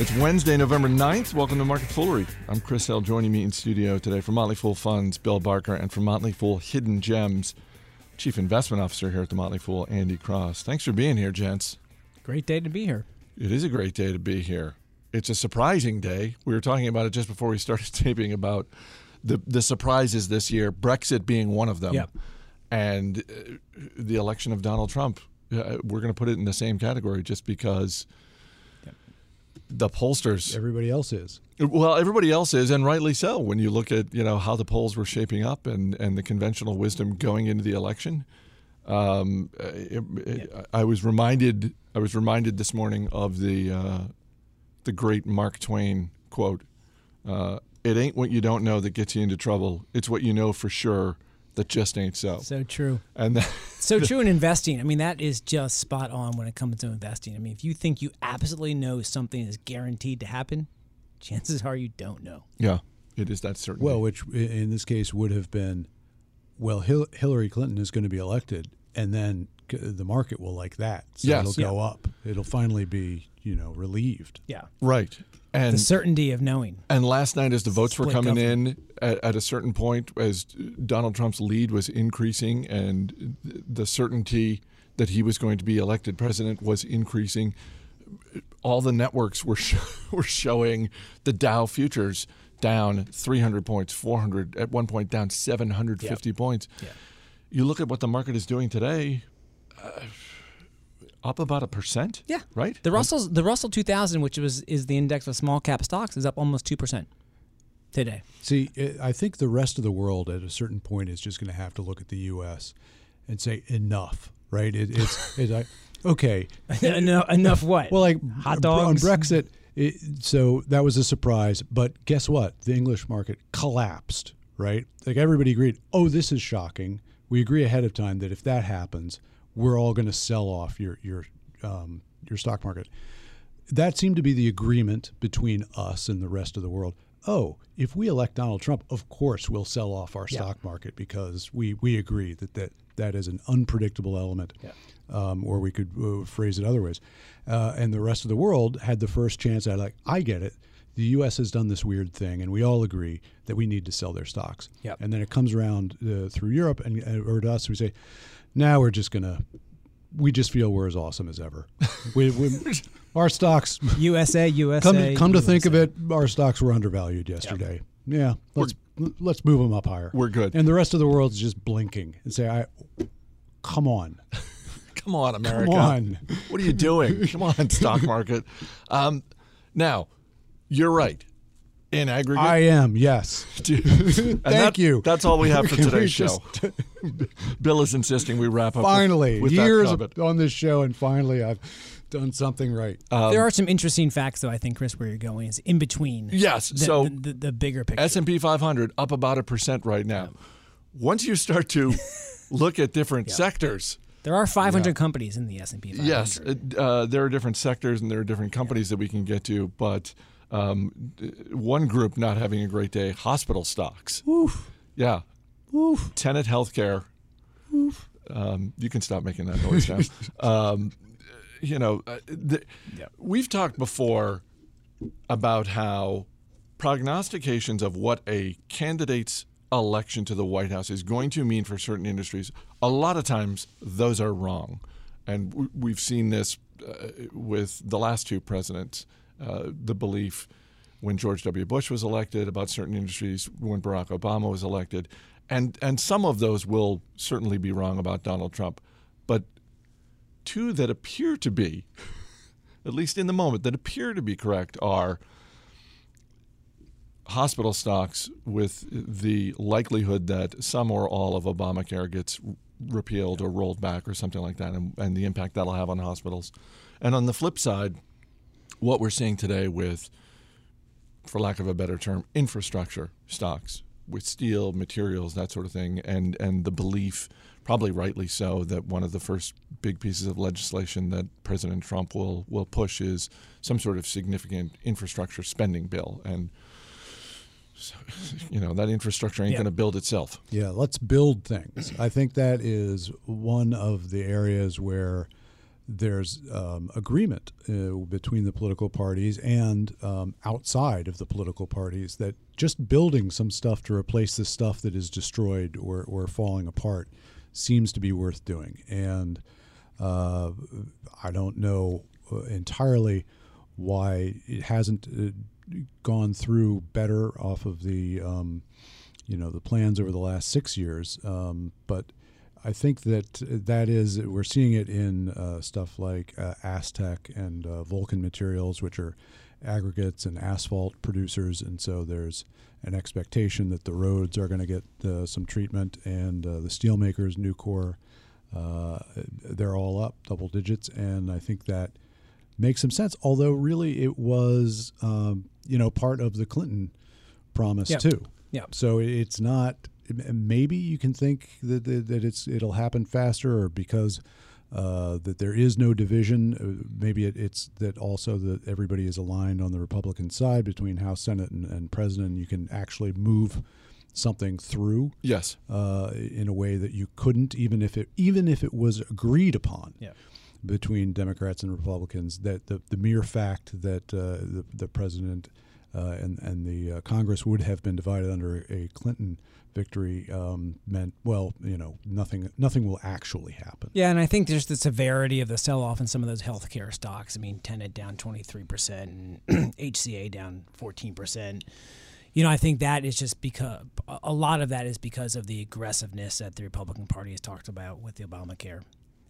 It's Wednesday, November 9th. Welcome to Market Foolery. I'm Chris Hill. Joining me in studio today from Motley Fool Funds, Bill Barker, and from Motley Fool Hidden Gems, Chief Investment Officer here at the Motley Fool, Andy Cross. Thanks for being here, gents. Great day to be here. It is a great day to be here. It's a surprising day. We were talking about it just before we started taping about the the surprises this year, Brexit being one of them, Yep. and uh, the election of Donald Trump. Uh, we're going to put it in the same category just because the pollsters Everybody else is. well, everybody else is, and rightly so. When you look at you know how the polls were shaping up and, and the conventional wisdom going into the election, um, it, it- I was reminded I was reminded this morning of the uh, the great Mark Twain quote: uh, "It ain't what you don't know that gets you into trouble; it's what you know for sure that just ain't so." So true. And that, So true in investing. I mean, that is just spot on when it comes to investing. I mean, if you think you absolutely know something is guaranteed to happen, chances are you don't know. yeah, it is that certain. Well, which in this case would have been, well, Hil- Hillary Clinton is going to be elected, and then the market will like that. So Yes. it'll go up. It'll finally be, you know, relieved. Yeah. right, and The certainty of knowing. And last night, as the votes were coming government. in at, at a certain point, as Donald Trump's lead was increasing and the certainty that he was going to be elected president was increasing, all the networks were sh- were showing the Dow futures down 300 points, 400 at one point down 750 points. Yeah. You look at what the market is doing today, uh, up about a percent. Yeah. right. The Russell's the Russell 2000, which was is the index of small cap stocks, is up almost two percent today. See, i I think the rest of the world at a certain point is just going to have to look at the U.S. and say enough, right? It, it's it's like okay, enough, enough what? Well, like hot br- on. Brexit, it, so that was a surprise. But guess what? The English market collapsed. Right? Like everybody agreed. Oh, this is shocking. We agree ahead of time that if that happens, we're all going to sell off your your um, your stock market. That seemed to be the agreement between us and the rest of the world. Oh, if we elect Donald Trump, of course we'll sell off our stock market because we, we agree that, that that is an unpredictable element. Um, or we could uh, phrase it other ways. Uh, and the rest of the world had the first chance at like, I get it. The U.S. has done this weird thing, and we all agree that we need to sell their stocks. Yep. And then it comes around uh, through Europe and uh, or to us, we say, now we're just gonna, we just feel we're as awesome as ever. we, we, our stocks USA, USA. come to, come to think of it, our stocks were undervalued yesterday. Yeah, let's let's move them up higher. We're good. And the rest of the world's just blinking and say, "I, come on, Come on, America. come on." What are you doing? Come on, stock market. Um, now, you're right. In aggregate, I am yes. Thank Thank you. That's all we have for today's show. just- Bill is insisting we wrap up. finally, with, years that comment. on this show, and finally, I've done something right. Um, there are some interesting facts, though. I think Chris, where you're going is in between. Yes, The, so- the, the, the bigger picture. S and P 500 up about a percent right now. Once you start to look at different sectors, there are 500 companies in the S&P 500. yes, uh, there are different sectors and there are different companies that we can get to. But um, one group not having a great day: hospital stocks. Oof, Yeah, oof. Tenet Healthcare. Um, you can stop making that noise now. um, you know, uh, the, we've talked before about how prognostications of what a candidate's election to the White House is going to mean for certain industries, a lot of times those are wrong. And we've seen this uh, with the last two presidents. Uh, the belief when George W. Bush was elected about certain industries, when Barack Obama was elected, and and some of those will certainly be wrong about Donald Trump, but two that appear to be, at least in the moment, that appear to be correct are hospital stocks with the likelihood that some or all of Obamacare gets repealed or rolled back or something like that, and, and the impact that'll have on hospitals. And on the flip side, what we're seeing today with, for lack of a better term, infrastructure stocks with steel, materials, that sort of thing, and, and the belief, probably rightly so, that one of the first big pieces of legislation that President Trump will, will push is some sort of significant infrastructure spending bill. And so, you know that infrastructure ain't Yeah. going to build itself. Yeah, let's build things. I think that is one of the areas where there's um, agreement uh, between the political parties and um, outside of the political parties that just building some stuff to replace the stuff that is destroyed or, or falling apart seems to be worth doing. And uh, I don't know uh, entirely why it hasn't uh, gone through better off of the um, you know the plans over the last six years, um, but I think that that is we're seeing it in uh, stuff like uh, Astec and uh, Vulcan Materials, which are aggregates and asphalt producers, and so there's an expectation that the roads are going to get uh, some treatment, and uh, the steelmakers, Nucor, uh, they're all up double digits, and I think that makes some sense. Although really, it was um, you know part of the Clinton promise Yeah. too. Yeah. So it's not. Maybe you can think that that, that it's it'll happen faster, or because uh, that there is no division. Uh, maybe it, it's that also that everybody is aligned on the Republican side between House, Senate, and, and President. You can actually move something through Yes. uh, in a way that you couldn't, even if it even if it was agreed upon Yeah. between Democrats and Republicans. That the, the mere fact that uh, the, the president uh, and and the uh, Congress would have been divided under a Clinton victory um, meant well, you know, nothing nothing will actually happen. Yeah, and I think there's the severity of the sell off in some of those healthcare stocks. I mean, Tenet down 23% and HCA down 14%. You know, I think that is just because a lot of that is because of the aggressiveness that the Republican Party has talked about with the Obamacare.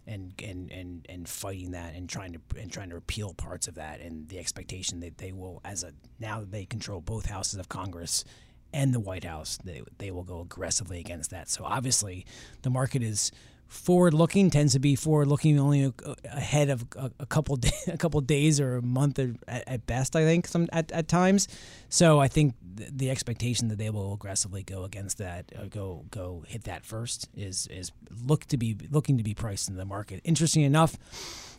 And, and, and, and fighting that and trying to and trying to repeal parts of that and the expectation that they will as a now that they control both houses of Congress and the White House, they, they will go aggressively against that. So obviously, the market is forward looking, tends to be forward looking only ahead of a, couple a couple days or a month at, best. I think some at, at times. So I think the, the expectation that they will aggressively go against that, uh, go go hit that first, is is look to be looking to be priced in the market. Interesting enough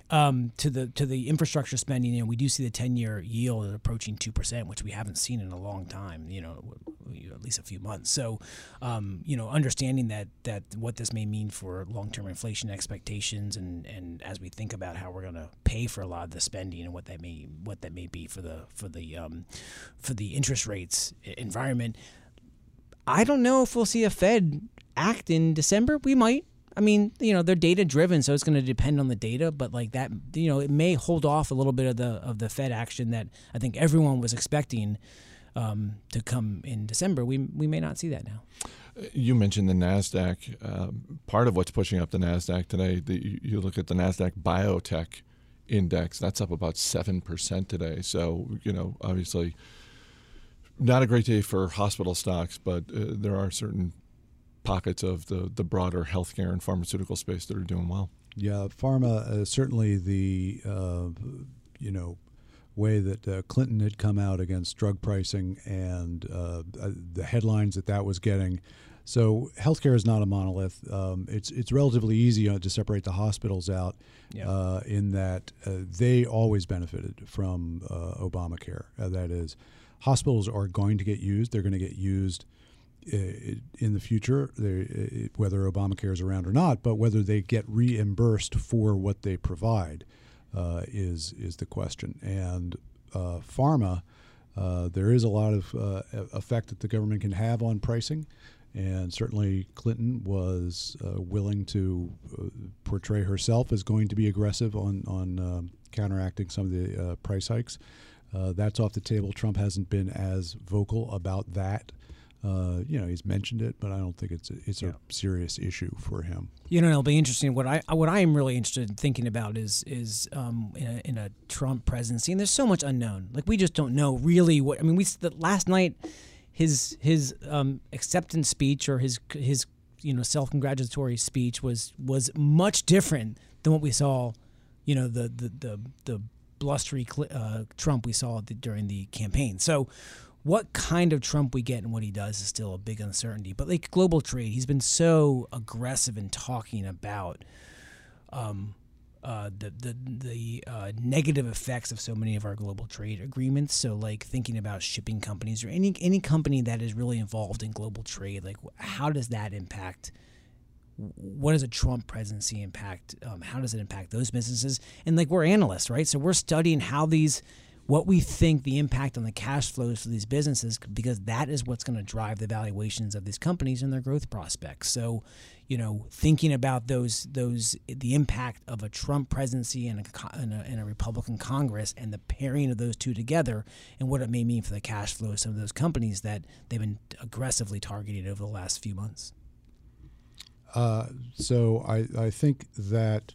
um, to the to the infrastructure spending, you know, we do see the ten year yield approaching two percent, which we haven't seen in a long time. You know, w- w- at least a few months. So, um, you know, understanding that that what this may mean for long term inflation expectations, and and as we think about how we're going to pay for a lot of the spending and what that may what that may be for the for the um, for the interest rates environment. I don't know if we'll see a Fed act in December. We might. I mean, you know, they're data driven, so it's going to depend on the data. But like that, you know, it may hold off a little bit of the of the Fed action that I think everyone was expecting um, to come in December. We we may not see that now. You mentioned the Nasdaq. Um, part of what's pushing up the Nasdaq today, the, you- you look at the Nasdaq Biotech Index. That's up about seven percent today. So you know, obviously, not a great day for hospital stocks, but uh, there are certain pockets of the the broader healthcare and pharmaceutical space that are doing well. Yeah, pharma uh, certainly the uh, you know way that uh, Clinton had come out against drug pricing and uh, uh, the headlines that that was getting. So healthcare is not a monolith. Um, it's it's relatively easy uh, to separate the hospitals out Yeah. uh, in that uh, they always benefited from uh, Obamacare. Uh, that is, hospitals are going to get used. They're going to get used in the future, they, whether Obamacare is around or not, but whether they get reimbursed for what they provide uh, is is the question. And uh, pharma, uh, there is a lot of uh, effect that the government can have on pricing, and certainly Clinton was uh, willing to portray herself as going to be aggressive on on counteracting some of the price hikes. That's off the table. Trump hasn't been as vocal about that. Uh, you know, he's mentioned it, but I don't think it's a, it's Yeah. a serious issue for him. You know, it'll be interesting. What I what I am really interested in thinking about is is um, in, a, in a Trump presidency, and there's so much unknown. Like we just don't know really what. I mean, we the, last night his his um, acceptance speech or his his you know self congratulatory speech was was much different than what we saw. You know the the the, the blustery uh, Trump we saw the, during the campaign. So what kind of Trump we get and what he does is still a big uncertainty. But like global trade, he's been so aggressive in talking about um, uh, the the the uh, negative effects of so many of our global trade agreements. So like thinking about shipping companies or any any company that is really involved in global trade, like how does that impact what does a Trump presidency impact? Um, how does it impact those businesses? And like we're analysts, right? So we're studying how these, what we think the impact on the cash flows for these businesses, because that is what's going to drive the valuations of these companies and their growth prospects. So, you know, thinking about those those the impact of a Trump presidency and a, and a, and a Republican Congress and the pairing of those two together and what it may mean for the cash flow of some of those companies that they've been aggressively targeted over the last few months. Uh, so I, I think that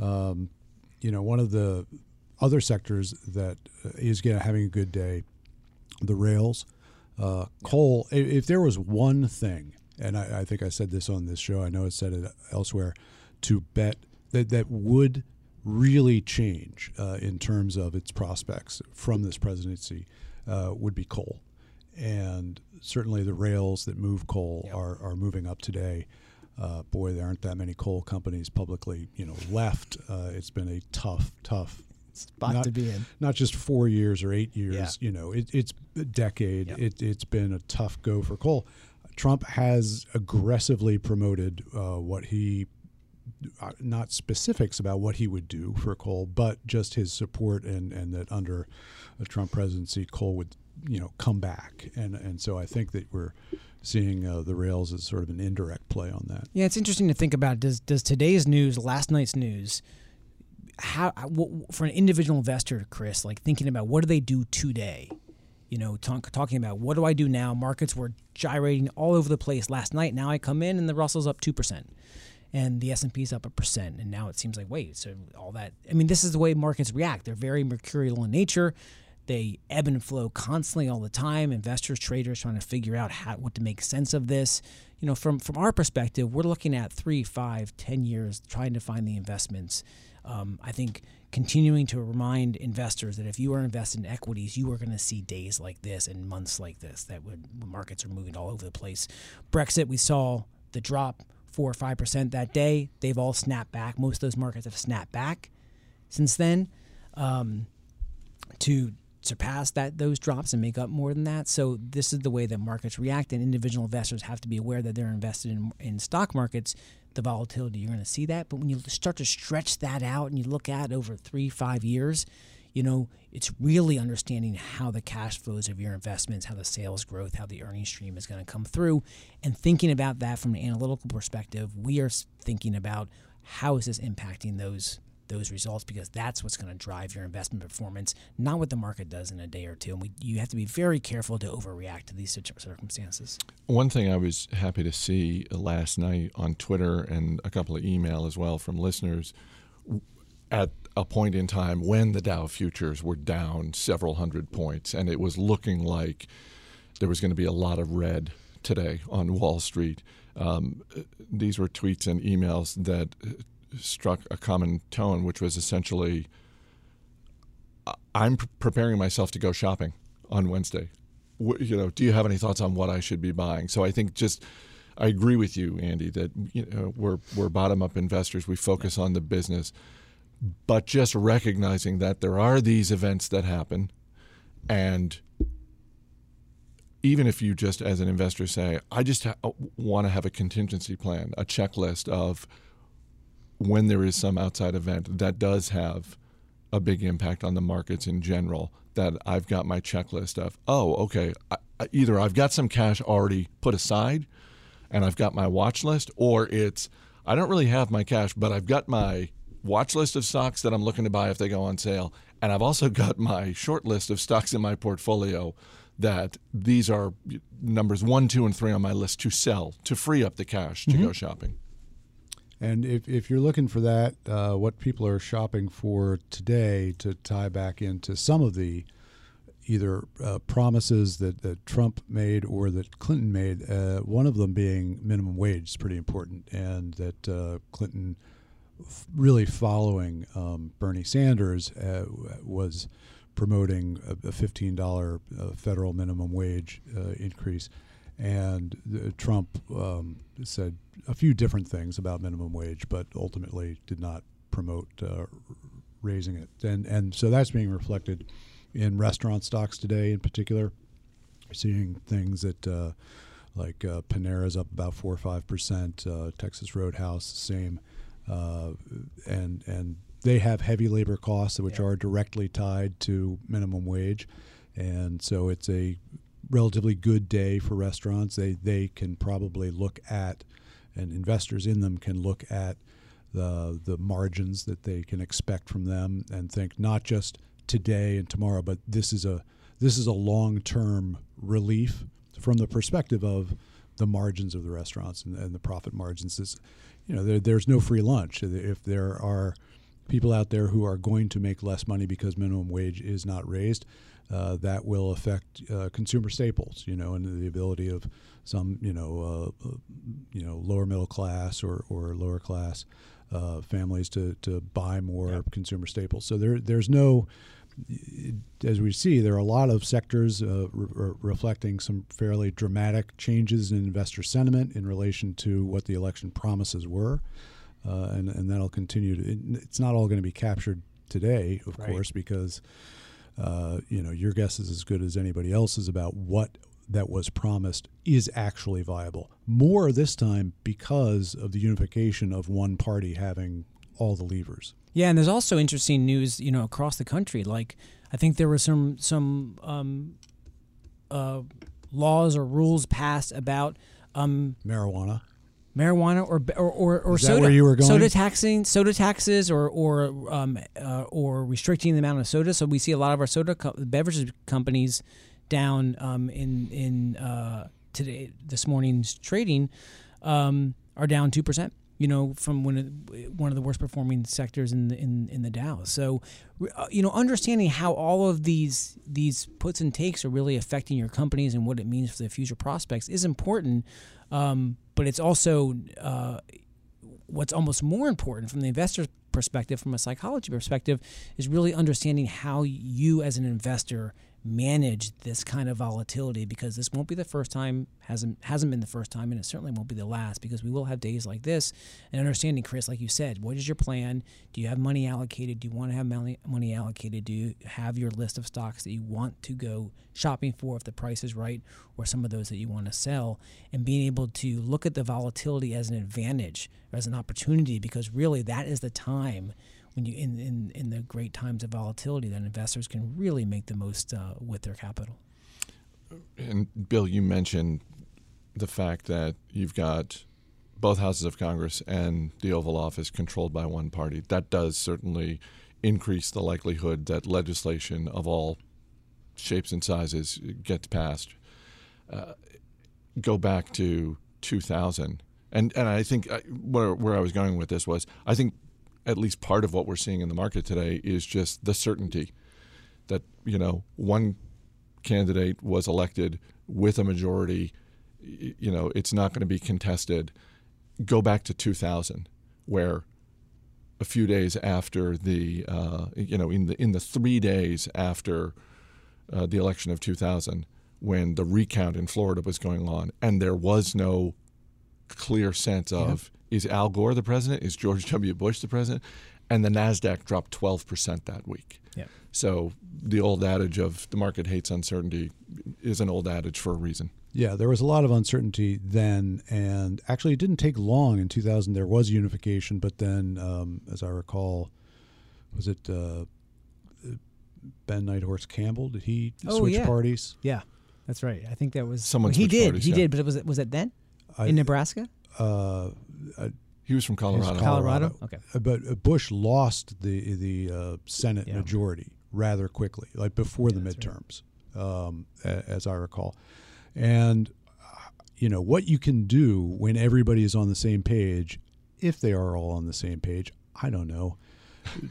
um, you know one of the other sectors that is uh, getting having a good day, the rails, uh, coal. If, if, there was one thing, and I, I, think I said this on this show, I know I said it elsewhere, to bet that that would really change uh, in terms of its prospects from this presidency uh, would be coal, and certainly the rails that move coal yep. are are moving up today uh, boy, there aren't that many coal companies publicly, you know, left. Uh, it's been a tough, tough spot not, to be in. Not just four years or eight years. Yeah. You know, it, it's a decade. Yeah. It, has been a tough go for coal. Trump has aggressively promoted uh, what he, uh, not specifics about what he would do for coal, but just his support and, and that under a Trump presidency, coal would, you know, come back. And and so I think that we're seeing uh, the rails as sort of an indirect play on that. Yeah, it's interesting to think about. Does does today's news, last night's news, how for an individual investor, Chris, like thinking about what do they do today? You know, talk, talking about what do I do now? Markets were gyrating all over the place last night. Now I come in and the Russell's up two percent, and the S and P's up a percent. And now it seems like wait, so all that. I mean, this is the way markets react. They're very mercurial in nature. They ebb and flow constantly all the time. Investors, traders trying to figure out how, what to make sense of this. You know, from from our perspective, we're looking at three, five, ten years trying to find the investments. Um, I think continuing to remind investors that if you are invested in equities, you are going to see days like this and months like this that would markets are moving all over the place. Brexit, we saw the drop four or five percent that day. They've all snapped back. Most of those markets have snapped back since then. Um, to surpass that those drops and make up more than that. So this is the way that markets react, and individual investors have to be aware that they're invested in, in stock markets. The volatility you're going to see that, but when you start to stretch that out and you look at over three five years, you know it's really understanding how the cash flows of your investments, how the sales growth, how the earnings stream is going to come through, and thinking about that from an analytical perspective. We are thinking about how is this impacting those those results because that's what's going to drive your investment performance, not what the market does in a day or two. And we, you have to be very careful to overreact to these circumstances. One thing I was happy to see last night on Twitter and a couple of email as well from listeners at a point in time when the Dow futures were down several hundred points and it was looking like there was going to be a lot of red today on Wall Street. Um, these were tweets and emails that struck a common tone, which was essentially, I'm preparing myself to go shopping on Wednesday. You know, do you have any thoughts on what I should be buying? So I think just. I agree with you, Andy, that you know, we're we're bottom up investors. We focus on the business, but just recognizing that there are these events that happen, and even if you just as an investor say, I just ha- want to have a contingency plan, a checklist of when there is some outside event that does have a big impact on the markets in general, that I've got my checklist of, oh, okay, I, either I've got some cash already put aside and I've got my watch list, or it's I don't really have my cash, but I've got my watch list of stocks that I'm looking to buy if they go on sale. And I've also got my short list of stocks in my portfolio that these are numbers one, two, and three on my list to sell to free up the cash to mm-hmm. go shopping. And if, if you're looking for that, uh, what people are shopping for today to tie back into some of the either uh, promises that, that Trump made or that Clinton made, uh, one of them being minimum wage is pretty important, and that uh, Clinton, f- really following um, Bernie Sanders, uh, was promoting a, a $15 uh, federal minimum wage increase and Trump um, said a few different things about minimum wage, but ultimately did not promote uh, raising it. And and so that's being reflected in restaurant stocks today, in particular. We're seeing things that uh, like uh, Panera's up about four or five percent. Uh, Texas Roadhouse, same, uh, and and they have heavy labor costs which Yeah. are directly tied to minimum wage, and so it's a relatively good day for restaurants. They they can probably look at, and investors in them can look at the the margins that they can expect from them and think not just today and tomorrow, but this is a this is a long term relief from the perspective of the margins of the restaurants and, and the profit margins. Is, you know, there, there's no free lunch. If there are people out there who are going to make less money because minimum wage is not raised, uh, that will affect uh, consumer staples. You know, and the ability of some, you know, uh, uh, you know, lower middle class or, or lower class uh, families to, to buy more Yeah. consumer staples. So there there's no as we see, there are a lot of sectors uh, re- re- reflecting some fairly dramatic changes in investor sentiment in relation to what the election promises were, uh, and and that'll continue. To, it, it's not all going to be captured today, of Right. course, because uh, you know your guess is as good as anybody else's about what that was promised is actually viable. More this time because of the unification of one party having all the levers. Yeah, and there's also interesting news, you know, across the country. Like, I think there were some some um, uh, laws or rules passed about um, Marijuana. Marijuana or or or, or soda. where you were going? Soda taxing, soda taxes, or or um, uh, or restricting the amount of soda. So we see a lot of our soda co- beverages companies down um, in in uh, today this morning's trading um, are down two percent. You know, from when it, one of the worst performing sectors in the in, in the Dow. So, uh, you know, understanding how all of these these puts and takes are really affecting your companies and what it means for the future prospects is important. Um, but it's also uh, what's almost more important from the investor's perspective, from a psychology perspective, is really understanding how you as an investor manage this kind of volatility because this won't be the first time hasn't hasn't been the first time and it certainly won't be the last because we will have days like this. And understanding chris like you said what is your plan? Do you have money allocated? Do you want to have money money allocated? Do you have your list of stocks that you want to go shopping for if the price is right or some of those that you want to sell? And being able to look at the volatility as an advantage as an opportunity because really that is the time when you in, in, in the great times of volatility that investors can really make the most uh, with their capital. And Bill, you mentioned the fact that you've got both houses of Congress and the Oval Office controlled by one party. That does certainly increase the likelihood that legislation of all shapes and sizes gets passed. Uh, go back to 2000, and and I think I, where where I was going with this was I think at least part of what we're seeing in the market today is just the certainty that you know one candidate was elected with a majority you know it's not going to be contested. Go back to 2000 where a few days after the uh, you know in the in the 3 days after uh, the election of 2000 when the recount in Florida was going on and there was no clear sense of is Al Gore the president is George W Bush the president and the Nasdaq dropped 12% that week Yeah. so the old adage of the market hates uncertainty is an old adage for a reason. Yeah, there was a lot of uncertainty then, and actually, it didn't take long. In 2000, there was unification, but then, um, as I recall, was it uh, Ben Nighthorse Campbell? Did he Oh, switch yeah. parties? Yeah, that's right. I think that was Someone he did. parties, he yeah. did, but it was it was it then I- in Nebraska, Uh, He was from Colorado. Colorado. Okay. uh, but uh, Bush lost the the uh, Senate Yeah. majority rather quickly, like before the that's right. midterms, um, as I recall. And uh, you know what you can do when everybody is on the same page, if they are all on the same page. I don't know.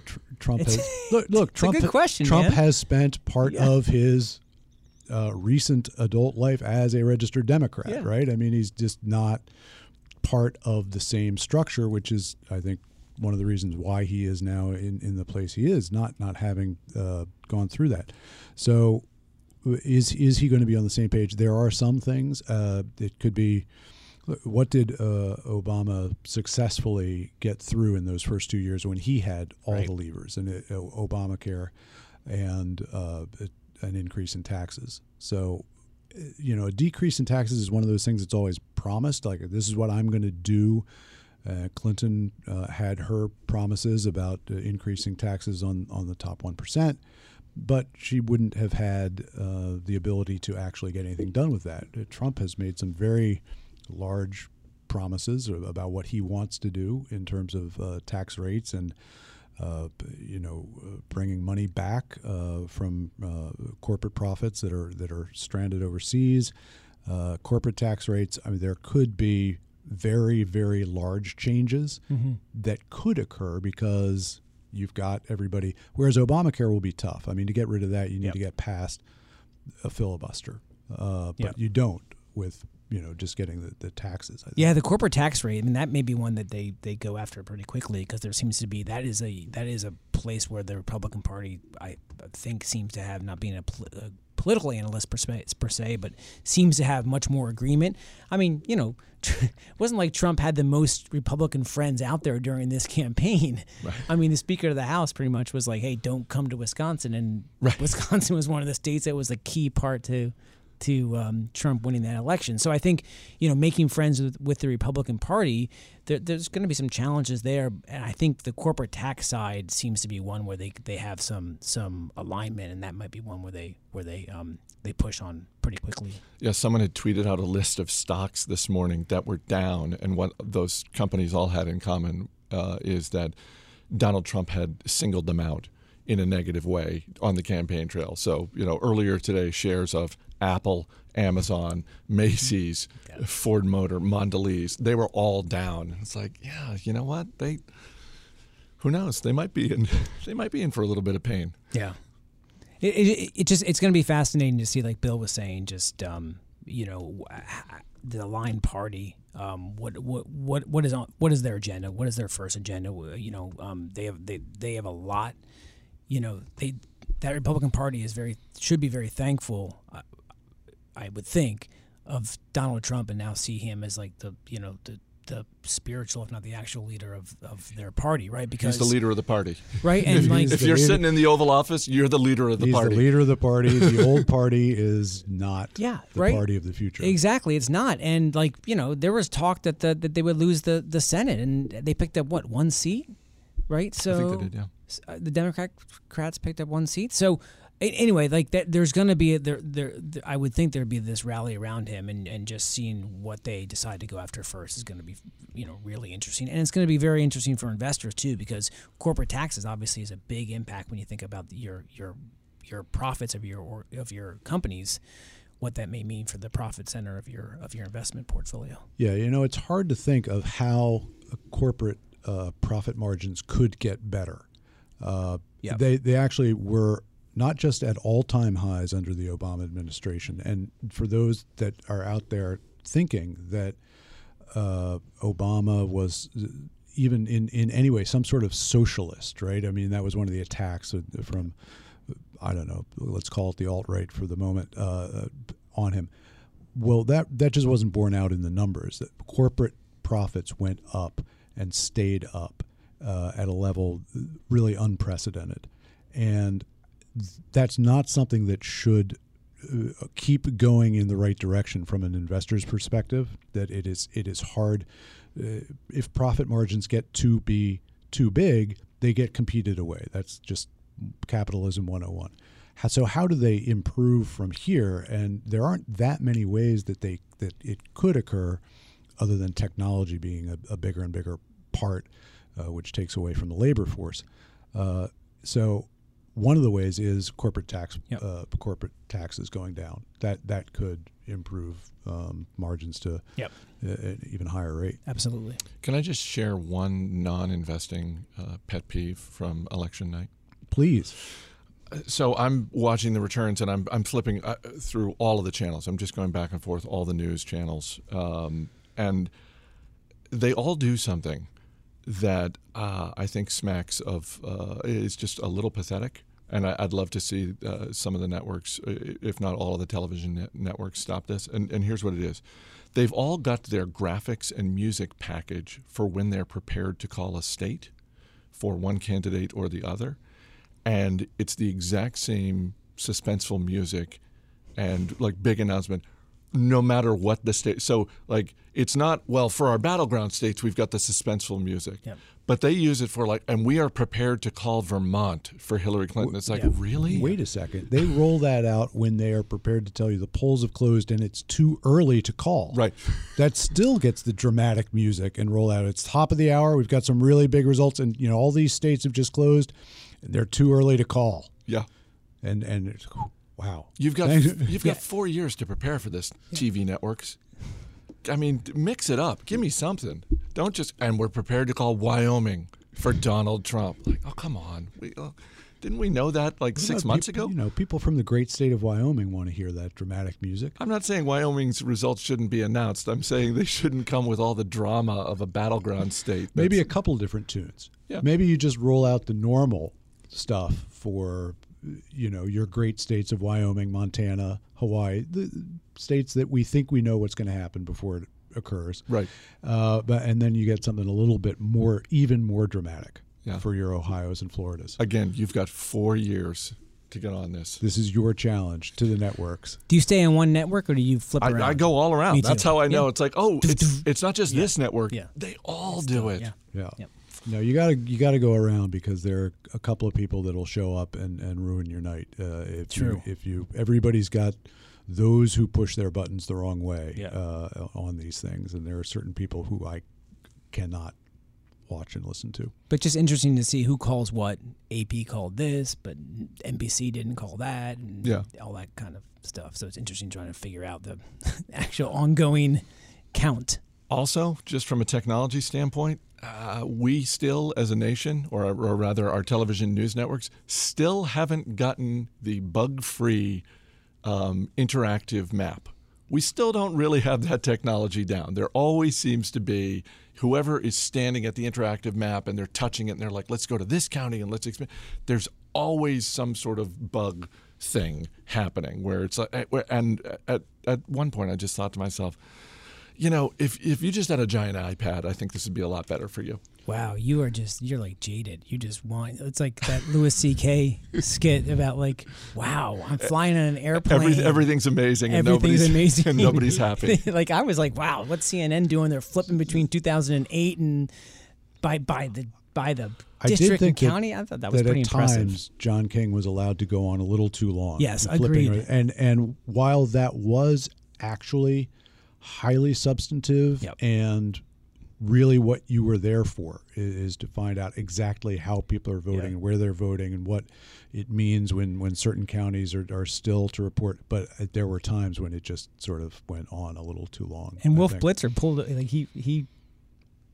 Tr- Trump has look. Look, a Trump. good question, Trump man. has spent part Yeah. of his uh, recent adult life as a registered Democrat, Yeah. right? I mean, he's just not part of the same structure, which is, I think, one of the reasons why he is now in, in the place he is, not not having uh, gone through that. So, is is he going to be on the same page? There are some things. Uh, it could be. What did uh, Obama successfully get through in those first two years when he had all Right. the levers and uh, Obamacare and uh, an increase in taxes? So you know, a decrease in taxes is one of those things that's always promised. Like this is what I'm going to do. Uh, Clinton uh, had her promises about uh, increasing taxes on on the top one percent, but she wouldn't have had uh, the ability to actually get anything done with that. Uh, Trump has made some very large promises about what he wants to do in terms of uh, tax rates and you know, uh, bringing money back uh, from uh, corporate profits that are that are stranded overseas, uh, corporate tax rates. I mean, there could be very very large changes mm-hmm. that could occur because you've got everybody. Whereas Obamacare will be tough. I mean, to get rid of that, you need yep. to get past a filibuster, but yep. you don't with you know just getting the, the taxes. Yeah, the corporate tax rate. I mean, that may be one that they, they go after pretty quickly because there seems to be that is a that is a place where the Republican Party I think seems to have not being a, pl- a political analyst per se, per se, but seems to have much more agreement. I mean, you know, it wasn't like Trump had the most Republican friends out there during this campaign. Right. I mean, the Speaker of the House pretty much was like, "Hey, don't come to Wisconsin," and right. Wisconsin was one of the states that was a key part to to um, Trump winning that election. So I think you know making friends with, with the Republican Party, there, there's going to be some challenges there, and I think the corporate tax side seems to be one where they they have some some alignment, and that might be one where they where they um, they push on pretty quickly. Yeah, someone had tweeted out a list of stocks this morning that were down, and what those companies all had in common uh, is that Donald Trump had singled them out in a negative way on the campaign trail. So, you know, earlier today, shares of Apple, Amazon, Macy's, yeah. Ford Motor, Mondelez, they were all down. It's like, yeah, you know what? They who knows? They might be in they might be in for a little bit of pain. Yeah. It, it, it just it's going to be fascinating to see like Bill was saying just um, you know the line party um, what what what what is on what is their agenda what is their first agenda you know um, they have they they have a lot you know they that Republican Party is very should be very thankful I would think, of Donald Trump and now see him as like the you know the the spiritual, if not the actual leader of, of their party, right? Because he's the leader of the party, right? And if, like, if you're leader, sitting in the Oval Office, you're the leader of the he's party. the leader of the party. the old party is not yeah, the right? party of the future. Exactly, it's not. And like you know, there was talk that the, that they would lose the the Senate, and they picked up what one seat, right? So I think they did, yeah. Uh, the Democrats picked up one seat. So anyway, like that, there's going to be a, there, there. I would think there'd be this rally around him, and, and just seeing what they decide to go after first is going to be, you know, really interesting, and it's going to be very interesting for investors too, because corporate taxes obviously is a big impact when you think about your your your profits of your of your companies. What that may mean for the profit center of your of your investment portfolio. Yeah, you know, it's hard to think of how corporate uh, profit margins could get better. Uh, yep. They they actually were not just at all time highs under the Obama administration. And for those that are out there thinking that uh, Obama was uh, even in, in any way some sort of socialist, right? I mean, that was one of the attacks from, I don't know, let's call it the alt right for the moment, uh, uh, on him. Well, that, that just wasn't borne out in the numbers. That corporate profits went up and stayed up uh, at a level really unprecedented. And that's not something that should uh, keep going in the right direction from an investor's perspective. That it is it is hard uh, if profit margins get to be too big, they get competed away. That's just capitalism 101. So how do they improve from here? And there aren't that many ways that they that it could occur, other than technology being a, a bigger and bigger part, uh, which takes away from the labor force. Uh, so one of the ways is corporate tax yep. uh, corporate taxes going down. That that could improve um, margins to yep. an even higher rate. Absolutely. Can I just share one non-investing uh, pet peeve from election night? Please. So I'm watching the returns and I'm I'm flipping uh, through all of the channels. I'm just going back and forth all the news channels, um, and they all do something that uh, I think smacks of uh, is just a little pathetic. And I, would love to see uh, some of the networks, if not all of the television net- networks, stop this. And, and here's what it is they've all got their graphics and music package for when they're prepared to call a state for one candidate or the other. And it's the exact same suspenseful music and like big announcement no matter what the state. So like it's not well for our battleground states we've got the suspenseful music. Yep. But they use it for like and we are prepared to call Vermont for Hillary Clinton. It's like Yeah. really? Wait a second. They roll that out when they are prepared to tell you the polls have closed and it's too early to call. Right. That still gets the dramatic music and roll out. It's top of the hour. We've got some really big results, and you know all these states have just closed. And they're too early to call. Yeah. And and it's, wow. You've got you've got 4 years to prepare for this TV networks. I mean, mix it up. Give me something. Don't just and we're prepared to call Wyoming for Donald Trump. Like, oh come on. We uh, didn't we know that like 6 know, months peop- ago? You know, people from the great state of Wyoming want to hear that dramatic music. I'm not saying Wyoming's results shouldn't be announced. I'm saying they shouldn't come with all the drama of a battleground state. Maybe a couple different tunes. Yeah. Maybe you just roll out the normal stuff for you know your great states of Wyoming, Montana, Hawaii, the states that we think we know what's going to happen before it occurs. right. Uh, but and then you get something a little bit more, even more dramatic Yeah. for your Ohio's and Floridas. Again, you've got four years to get on this. This is your challenge to the networks. Do you stay on one network or do you flip I, around? I go all around. That's how I know. Yeah. It's like, oh, it's it's not just this network. Yeah. They all do it. Yeah. Yeah. Yep. No, you gotta you gotta go around because there are a couple of people that'll show up and, and ruin your night. Uh, if True. You, if you everybody's got those who push their buttons the wrong way Yeah. uh, on these things, and there are certain people who I cannot watch and listen to. But just interesting to see who calls what. AP called this, but NBC didn't call that, and Yeah. all that kind of stuff. So it's interesting trying to figure out the actual ongoing count. Also, just from a technology standpoint, uh, we still, as a nation, or, or rather our television news networks, still haven't gotten the bug free um, interactive map. We still don't really have that technology down. There always seems to be whoever is standing at the interactive map and they're touching it and they're like, let's go to this county and let's expand. There's always some sort of bug thing happening where it's like, and at, at one point I just thought to myself, you know, if if you just had a giant iPad, I think this would be a lot better for you. Wow, you are just you're like jaded. You just want it's like that Louis C.K. skit about like, wow, I'm flying on an airplane. Every, everything's amazing and Everything's nobody's amazing. and nobody's happy. like I was like, wow, what's CNN doing? They're flipping between 2008 and by by the by the I did district and think that- county. I thought that was that pretty at impressive. times John King was allowed to go on a little too long. Yes, flipping agreed. ar- And and while that was actually highly substantive Yep. and really what you were there for i- is to find out exactly how people are voting Yeah. and where they're voting and what it means when, when certain counties are, are still to report. But uh, there were times when it just sort of went on a little too long. And I Wolf think. Blitzer pulled like he he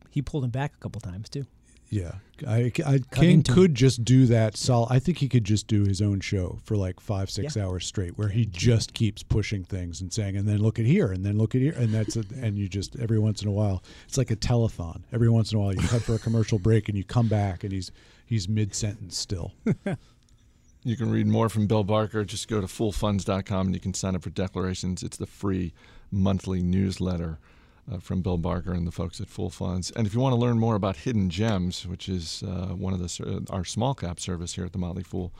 he pulled him back a couple times too. Yeah, I, I King could just do that. Sol, I think he could just do his own show for like five, six hours straight, where he just keeps pushing things and saying, and then look at here, and then look at here, and that's it. And you just every once in a while, it's like a telethon. Every once in a while, you cut for a commercial break, and you come back, and he's he's mid sentence still. You can read more from Bill Barker. Just go to foolfunds.com and you can sign up for declarations. It's the free monthly newsletter uh, from Bill Barker and the folks at Fool Funds. And if you want to learn more about Hidden Gems, which is uh, one of the ser- our small cap service here at the Motley Fool,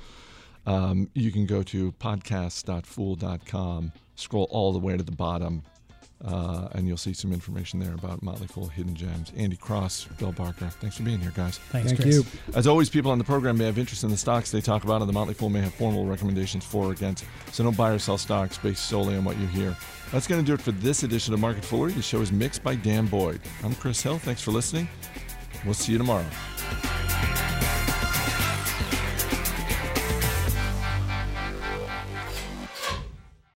um, you can go to podcast.fool.com, scroll all the way to the bottom, uh, and you'll see some information there about Motley Fool Hidden Gems. Andy Cross, Bill Barker, thanks for being here, guys. Thanks, Thank Chris. you. As always, people on the program may have interest in the stocks they talk about, and the Motley Fool may have formal recommendations for or against. So don't buy or sell stocks based solely on what you hear. That's going to do it for this edition of Market Foolery. The show is mixed by Dan Boyd. I'm Chris Hill. Thanks for listening. We'll see you tomorrow.